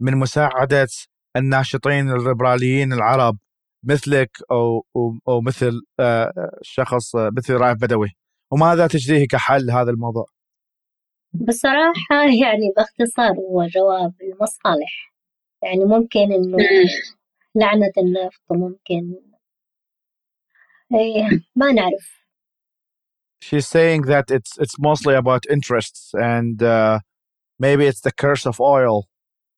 من مساعدة الناشطين الليبراليين العرب مثلك أو أو مثل شخص مثل رايف بدوي؟ وماذا تجديه كحل هذا الموضوع؟ بصراحة يعني باختصار هو جواب المصالح. يعني ممكن إنه لعنة النفط ممكن ما نعرف She's saying that it's it's mostly about interests and uh, maybe it's the curse of oil.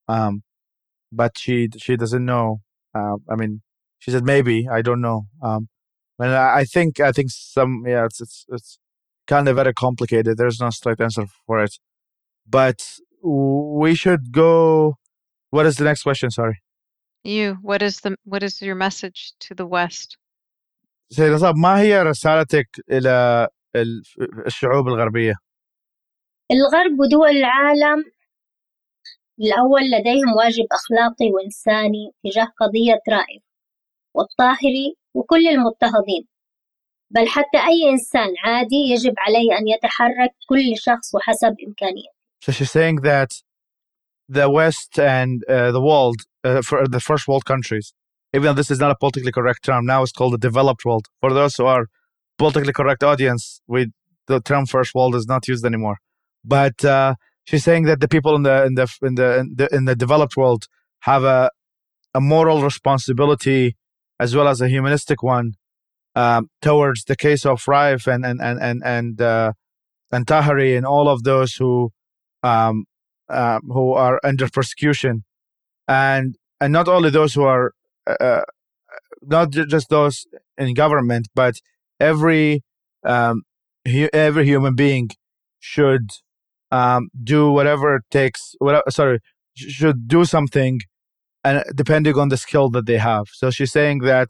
Um, but she she doesn't know. Uh, I mean, she said maybe I don't know. Um, and I, I think I think some yeah, it's it's it's kind of very complicated. There's no straight answer for it, but we should go. What is the next question? Sorry. You. What is the what is your message to the West? سيدة صاب ما هي رسالتك إلى الشعوب الغربية؟ الغرب ودول العالم الأول لديهم واجب أخلاقي وإنساني تجاه قضية رائف والطاهري وكل المضطهدين بل حتى أي إنسان عادي يجب عليه أن يتحرك كل شخص وحسب إمكانيته. So she's saying that the West and uh, the world, uh, for the first world countries, even though this is not a politically correct term, now it's called the developed world. For those who are politically correct audience, we the term first world is not used anymore. But uh, she's saying that the people in the in the in the in the, in the developed world have a a moral responsibility as well as a humanistic one um, towards the case of Raif and and and and and, uh, and Tahari and all of those who um, uh, who are under persecution, and and not only those who are uh, uh not just those in government, but every um, every human being should um, do whatever it takes. Whatever, sorry, should do something, and depending on the skill that they have. So she's saying that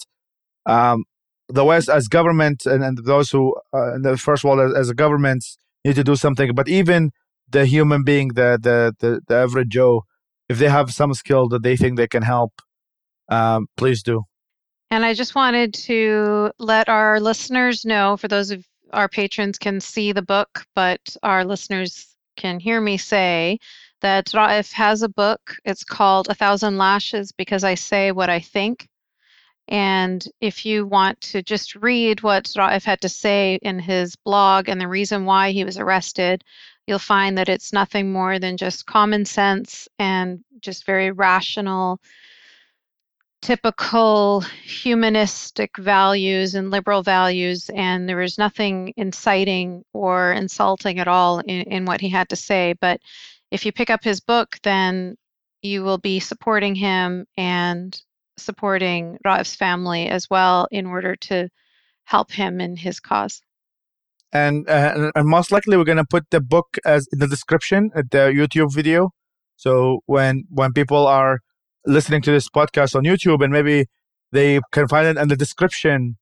um, the West, as government, and, and those who uh, the first world as, as a government, need to do something. But even the human being, the the the, the average Joe, if they have some skill that they think they can help, um, please do. And I just wanted to let our listeners know, for those of our patrons can see the book, but our listeners can hear me say that Raif has a book. It's called A Thousand Lashes Because I Say What I Think. And if you want to just read what Raif had to say in his blog and the reason why he was arrested, you'll find that it's nothing more than just common sense and just very rational typical humanistic values and liberal values, and there was nothing inciting or insulting at all in, in what he had to say. But if you pick up his book, then you will be supporting him and supporting Raif's family as well in order to help him in his cause. And, uh, and most likely, we're going to put the book as in the description at the YouTube video. So when when people are listening to this podcast on YouTube and maybe they can find it in the description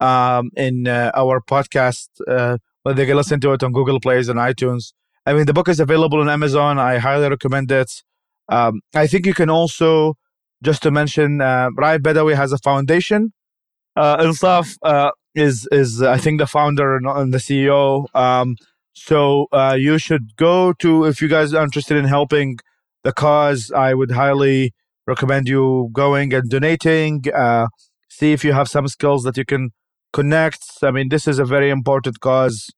um, in uh, our podcast. Uh, they can listen to it on Google Plays and iTunes. I mean, the book is available on Amazon. I highly recommend it. Um, I think you can also, just to mention, uh, Raif Badawi has a foundation. Uh, Ensaf uh, is is I think the founder and the CEO. Um, so uh, you should go to if you guys are interested in helping the cause. I would highly recommend you going and donating. Uh, see if you have some skills that you can connect. I mean, this is a very important cause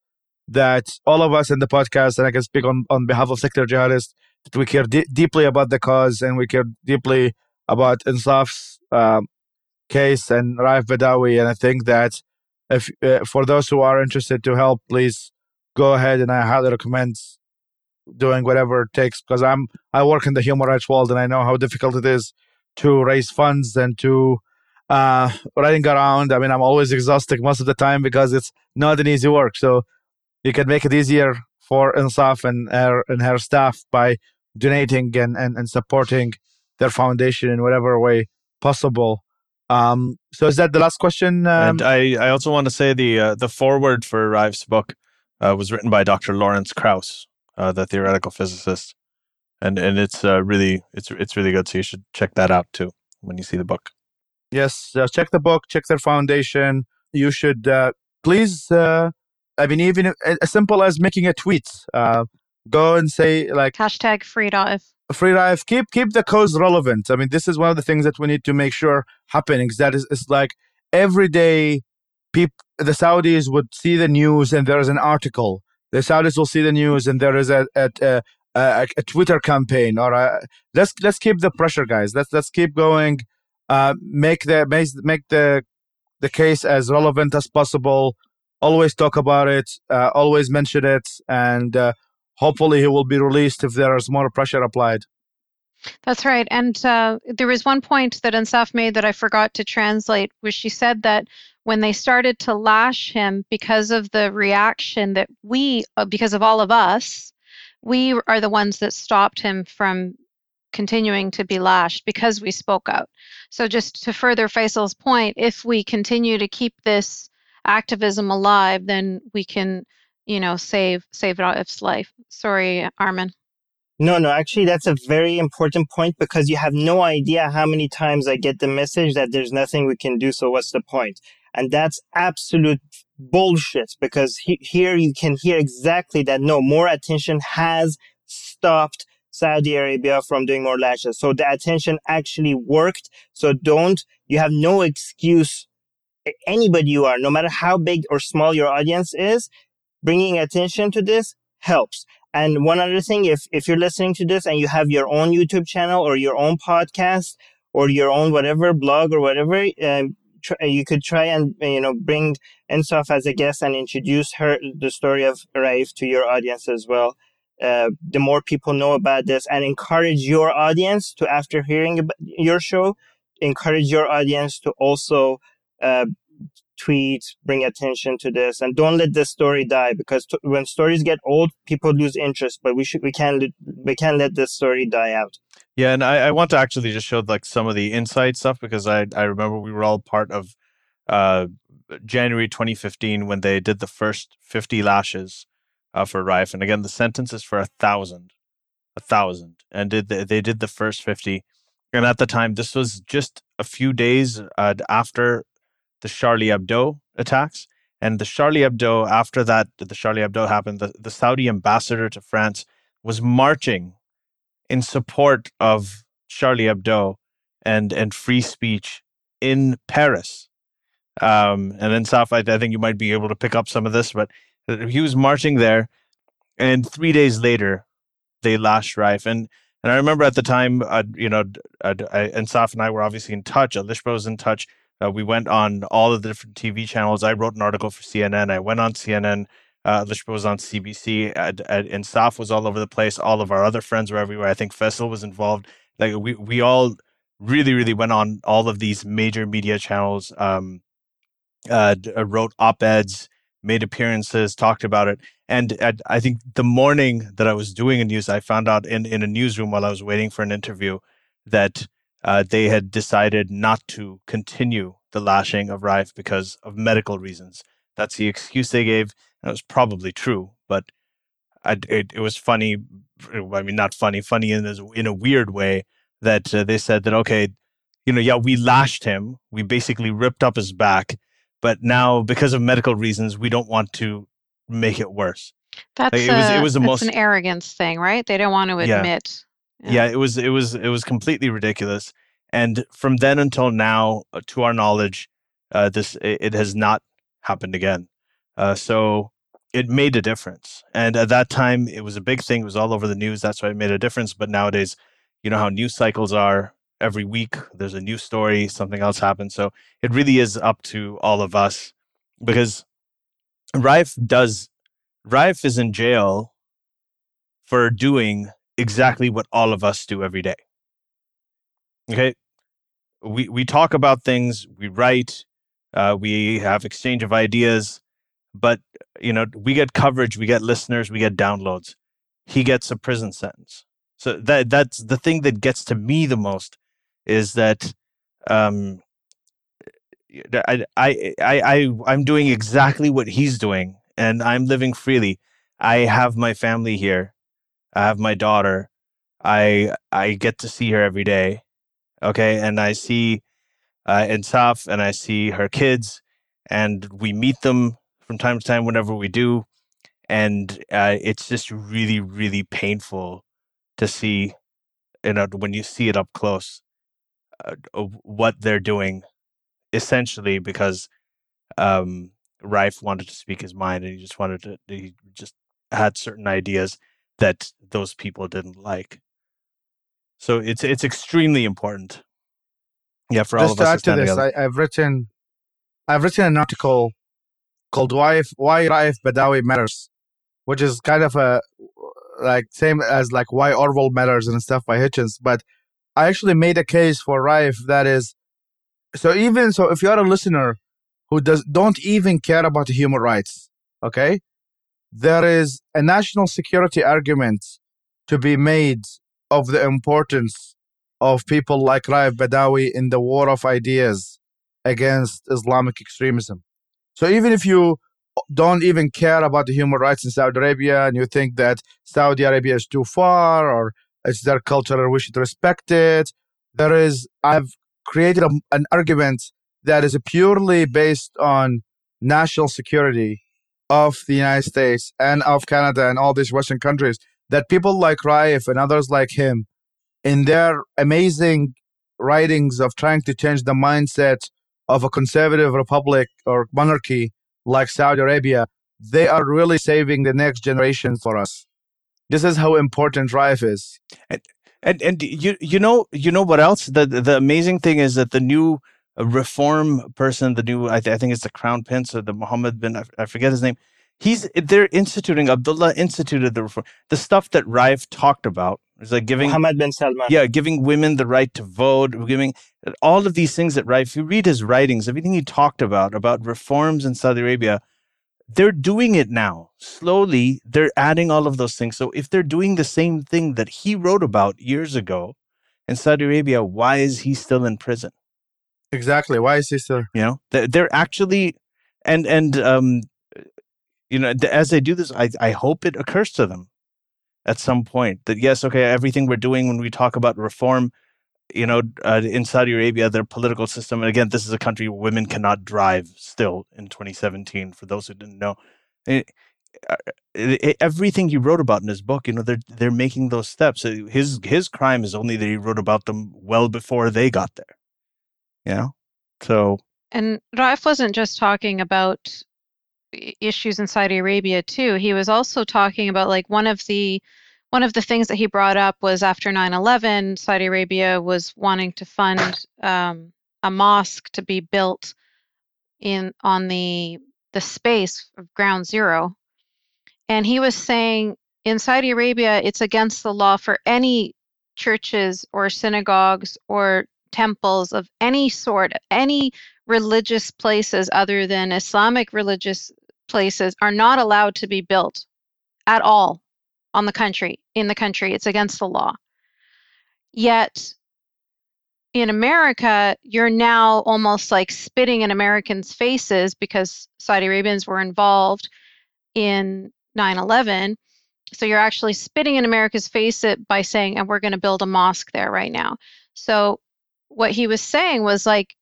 that all of us in the podcast, and I can speak on, on behalf of Secular Jihadist, that we care deeply about the cause and we care deeply about Ensaf's um, case and Raif Badawi. And I think that if uh, for those who are interested to help, please go ahead and I highly recommend doing whatever it takes because I'm I work in the human rights world and I know how difficult it is to raise funds and to uh, running around. I mean, I'm always exhausted most of the time because it's not an easy work. So you can make it easier for Ensaf and her and her staff by donating and, and, and supporting their foundation in whatever way possible. Um, so is that the last question? Um, and I, I also want to say the uh, the foreword for Raif's book uh, was written by Dr. Lawrence Krauss, uh, the theoretical physicist, and and it's uh, really it's it's really good. So you should check that out too when you see the book. Yes, uh, check the book, check their foundation. You should uh, please. Uh, I mean, even as simple as making a tweet. Uh, go and say like hashtag free Raif. Free Raif. Keep keep the cause relevant. I mean, this is one of the things that we need to make sure happening. That is, it's like every day, people the Saudis would see the news and there is an article. The Saudis will see the news and there is a a, a, a, a Twitter campaign or a, let's let's keep the pressure, guys. Let's let's keep going uh, make the make the the case as relevant as possible. Always talk about it. Uh, always mention it, and uh, hopefully he will be released if there is more pressure applied. That's right. And uh, there was one point that Ensaf made that I forgot to translate, where she said that when they started to lash him because of the reaction that we, uh, because of all of us, we are the ones that stopped him from continuing to be lashed because we spoke out. So, just to further Faisal's point, if we continue to keep this activism alive, then we can, you know, save save Raif's life. Sorry, Armin. No, no, actually, that's a very important point because you have no idea how many times I get the message that there's nothing we can do. So, what's the point? And that's absolute bullshit because he, here you can hear exactly that no, more attention has stopped Saudi Arabia from doing more lashes. So the attention actually worked. So don't, you have no excuse. Anybody you are, no matter how big or small your audience is, bringing attention to this helps. And one other thing, if, if you're listening to this and you have your own YouTube channel or your own podcast or your own whatever blog or whatever, um, try, you could try and, you know, bring Ensaf as a guest and introduce her, the story of Raif to your audience as well. Uh, the more people know about this and encourage your audience to after hearing your show encourage your audience to also uh, tweet bring attention to this and don't let this story die because t- when stories get old people lose interest but we should we can't we can't let this story die out yeah and I, I want to actually just show like some of the inside stuff because i i remember we were all part of uh january 2015 when they did the first 50 lashes uh, for Raif. And again, the sentence is for a thousand, a thousand. And did they, they did the first 50. And at the time, this was just a few days uh, after the Charlie Hebdo attacks. And the Charlie Hebdo, after that, the Charlie Hebdo happened, the, the Saudi ambassador to France was marching in support of Charlie Hebdo and, and free speech in Paris. Um, and then, Saf, I, I think you might be able to pick up some of this, but he was marching there, and three days later, they lashed Raif. And and I remember at the time, uh, you know, uh, I, Ensaf and I were obviously in touch. Alishba was in touch. Uh, we went on all of the different TV channels. I wrote an article for CNN. I went on CNN. Uh, Alishba was on CBC. And, Saf was all over the place. All of our other friends were everywhere. I think Faisal was involved. Like we we all really really went on all of these major media channels. Um, uh, uh wrote op eds made appearances, talked about it. And at, I think the morning that I was doing a news, I found out in, in a newsroom while I was waiting for an interview that uh, they had decided not to continue the lashing of Raif because of medical reasons. That's the excuse they gave, it was probably true. But I, it, it was funny. I mean, not funny, funny in a, in a weird way that uh, they said that okay, you know, yeah, we lashed him, we basically ripped up his back, but now because of medical reasons, we don't want to make it worse. That's like, it was it was the most an arrogance thing, right? They don't want to admit. Yeah. yeah, it was it was it was completely ridiculous. And from then until now, uh, to our knowledge, uh, this it, it, has not happened again. Uh, so it made a difference. And at that time, it was a big thing. It was all over the news. That's why it made a difference. But nowadays, you know how news cycles are. Every week, there's a new story. Something else happens. So it really is up to all of us because Raif does. Raif is in jail for doing exactly what all of us do every day. Okay, we we talk about things, we write, uh, we have exchange of ideas, but you know we get coverage, we get listeners, we get downloads. He gets a prison sentence. So that that's the thing that gets to me the most is that um, I, I I I I'm doing exactly what he's doing, and I'm living freely. I have my family here. I have my daughter. I I get to see her every day. Okay, and I see uh, Ensaf and I see her kids, and we meet them from time to time whenever we do, and uh, it's just really really painful to see, you know, when you see it up close, uh, what they're doing, essentially because um, Raif wanted to speak his mind and he just wanted to he just had certain ideas that those people didn't like. So it's it's extremely important. Yeah, for Just all of us to add to, to this, I, have written I've written an article called "Why Why Raif Badawi Matters," which is kind of a like same as like why Orwell matters and stuff by Hitchens. But I actually made a case for Raif that is so even so if you're a listener who does don't even care about human rights, okay, there is a national security argument to be made of the importance of people like Raif Badawi in the war of ideas against Islamic extremism. So even if you don't even care about the human rights in Saudi Arabia and you think that Saudi Arabia is too far or it's their culture and we should respect it, there is, I've created a, an argument that is purely based on national security of the United States and of Canada and all these Western countries that people like Raif and others like him, in their amazing writings of trying to change the mindset of a conservative republic or monarchy like Saudi Arabia, they are really saving the next generation for us. This is how important Raif is. And, and and you you know you know what else the the amazing thing is that the new reform person the new I, th- I think it's the crown prince or the Mohammed bin I forget his name he's they're instituting Abdullah instituted the reform the stuff that Raif talked about. Is like giving Mohammed bin Salman. Yeah giving women the right to vote giving all of these things that Raif if you read his writings everything he talked about about reforms in Saudi Arabia they're doing it now. Slowly they're adding all of those things. So if they're doing the same thing that he wrote about years ago in Saudi Arabia why is he still in prison? Exactly why is he still you know they're actually and and um you know, as they do this, I, I hope it occurs to them at some point that yes, okay, everything we're doing when we talk about reform, you know, uh, in Saudi Arabia, their political system, and again, this is a country where women cannot drive still in 2017. For those who didn't know, it, eh, it, eh, everything he wrote about in his book, you know, they're they're making those steps. His his crime is only that he wrote about them well before they got there. You know, so and Raif wasn't just talking about issues in Saudi Arabia too. He was also talking about like one of the one of the things that he brought up was after 9/11, Saudi Arabia was wanting to fund um, a mosque to be built in on the the space of Ground Zero, and he was saying in Saudi Arabia it's against the law for any churches or synagogues or temples of any sort, any religious places other than Islamic religious places are not allowed to be built at all on the country in the country it's against the law yet in America, you're now almost like spitting in Americans' faces because Saudi Arabians were involved in 9 11. So you're actually spitting in America's face it by saying, and we're going to build a mosque there right now. So what he was saying was like,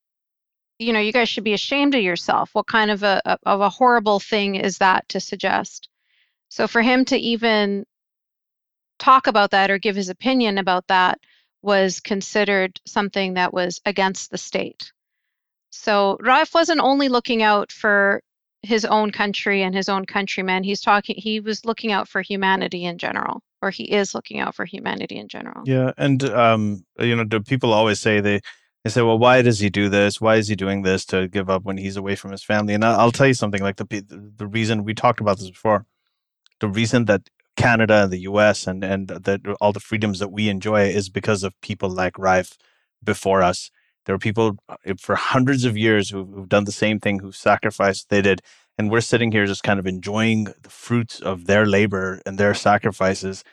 you know, you guys should be ashamed of yourself. What kind of a of a horrible thing is that to suggest? So for him to even talk about that or give his opinion about that was considered something that was against the state. So Raif wasn't only looking out for his own country and his own countrymen. He's talking he was looking out for humanity in general or he is looking out for humanity in general. Yeah, and um you know, do people always say they they say, well, why does he do this? Why is he doing this to give up when he's away from his family? And I'll tell you something like the the reason we talked about this before, the reason that Canada and the US and and that all the freedoms that we enjoy is because of people like Raif before us there are people uh, for hundreds of years who've, who've done the same thing, who sacrificed they did. And we're sitting here just kind of enjoying the fruits of their labor and their sacrifices.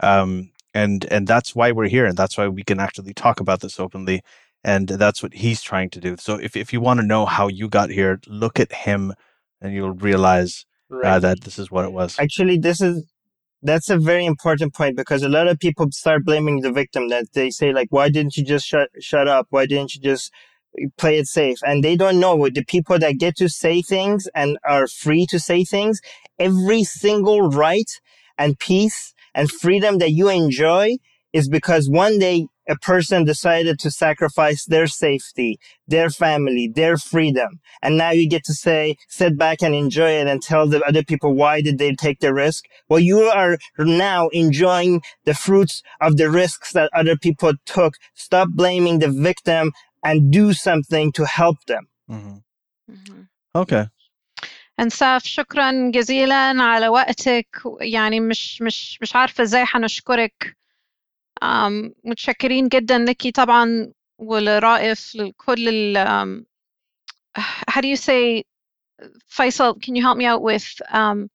Um, and and that's why we're here. And that's why we can actually talk about this openly. And that's what he's trying to do. So if, if you want to know how you got here, look at him and you'll realize uh, right. uh, that this is what it was. Actually, this is that's a very important point because a lot of people start blaming the victim that they say like why didn't you just shut shut up why didn't you just play it safe and they don't know what the people that get to say things and are free to say things every single right and peace and freedom that you enjoy is because one day a person decided to sacrifice their safety, their family, their freedom. And now you get to say, sit back and enjoy it and tell the other people why did they take the risk? Well, you are now enjoying the fruits of the risks that other people took. Stop blaming the victim and do something to help them. Mm-hmm. Mm-hmm. Okay. انساف شكرا جزيلا على وقتك يعني مش مش مش عارفه ازاي حنشكرك um, متشكرين جدا لك طبعا ولرائف لكل ال um, how do you say Faisal can you help me out with um,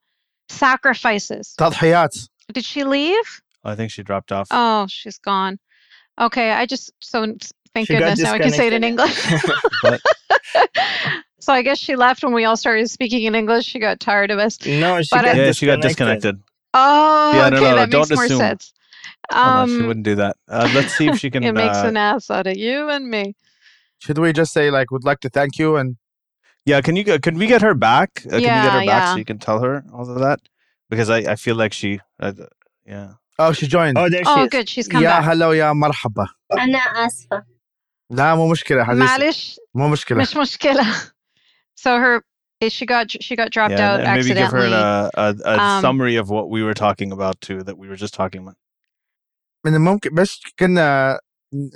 sacrifices تضحيات did she leave I think she dropped off oh she's gone okay I just so thank she goodness now I can say it in English *laughs* *laughs* so I guess she left when we all started speaking in English she got tired of us no she but got yeah she got disconnected oh yeah, okay no, no, that makes more sense um, oh, no, she wouldn't do that. Uh, let's see if she can. *laughs* it makes uh, an ass out of you and me. Should we just say like, "Would like to thank you" and? Yeah, can you can we get her back? Uh, yeah, can you get her back yeah. so you can tell her all of that? Because I, I feel like she, uh, yeah. Oh, she joined. Oh, there she oh, is. good. She's come يا back. هلا ويا مرحبا. أنا آسفة. لا مو مشكلة حديث. معلش. مو مشكلة. مش مشكلة. So her she got she got dropped yeah, out and maybe accidentally. give her a, a, a um, summary of what we were talking about too, that we were just talking about. من الممكن بس كنا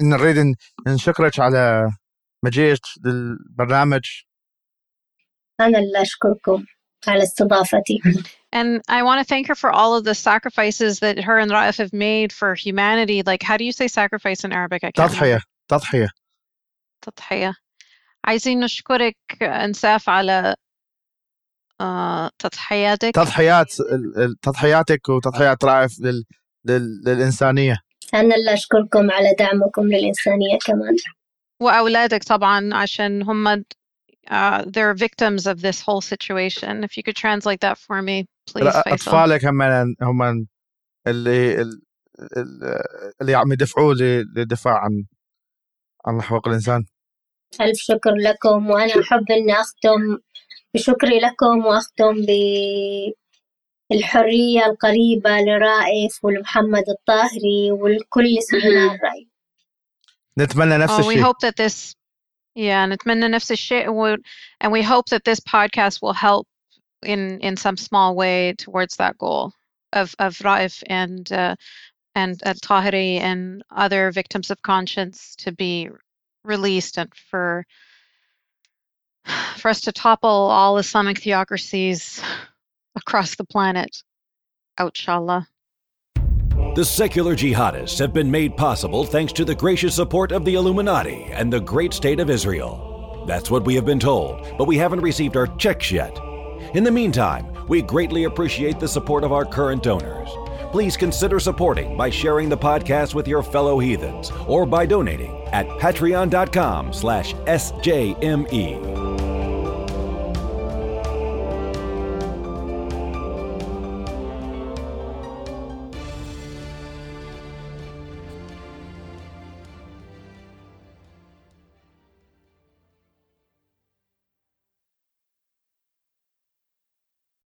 نريد نشكرك على مجيئك للبرنامج. أنا اللي أشكركم على استضافتي. And I want to thank her for all of the sacrifices that her and Raif have made for humanity. Like, how do you say sacrifice in Arabic? I can't تضحية تضحية. تضحية. عايزين نشكرك أنساف على آه، تضحياتك. تضحيات تضحياتك وتضحيات رائف لل لل... للإنسانية أنا اللي أشكركم على دعمكم للإنسانية كمان وأولادك طبعا عشان هم uh, they're victims of this whole situation. If you could translate that for me, please, Faisal. أطفالك هم هم اللي اللي عم يدفعوا للدفاع عن عن حقوق الإنسان. ألف شكر لكم وأنا أحب إني أختم بشكري لكم وأختم ب الحرية القريبة لرائف ولمحمد الطاهري ولكل سجناء الرأي نتمنى نفس الشيء. we hope that this yeah نتمنى نفس الشيء and we hope that this podcast will help in in some small way towards that goal of of Raif and uh, and Al Tahiri and other victims of conscience to be released and for *sighs* for us to topple all Islamic theocracies across the planet. Outshallah. The secular jihadists have been made possible thanks to the gracious support of the Illuminati and the great state of Israel. That's what we have been told, but we haven't received our checks yet. In the meantime, we greatly appreciate the support of our current donors please consider supporting by sharing the podcast with your fellow heathens or by donating at patreon.com slash sjme.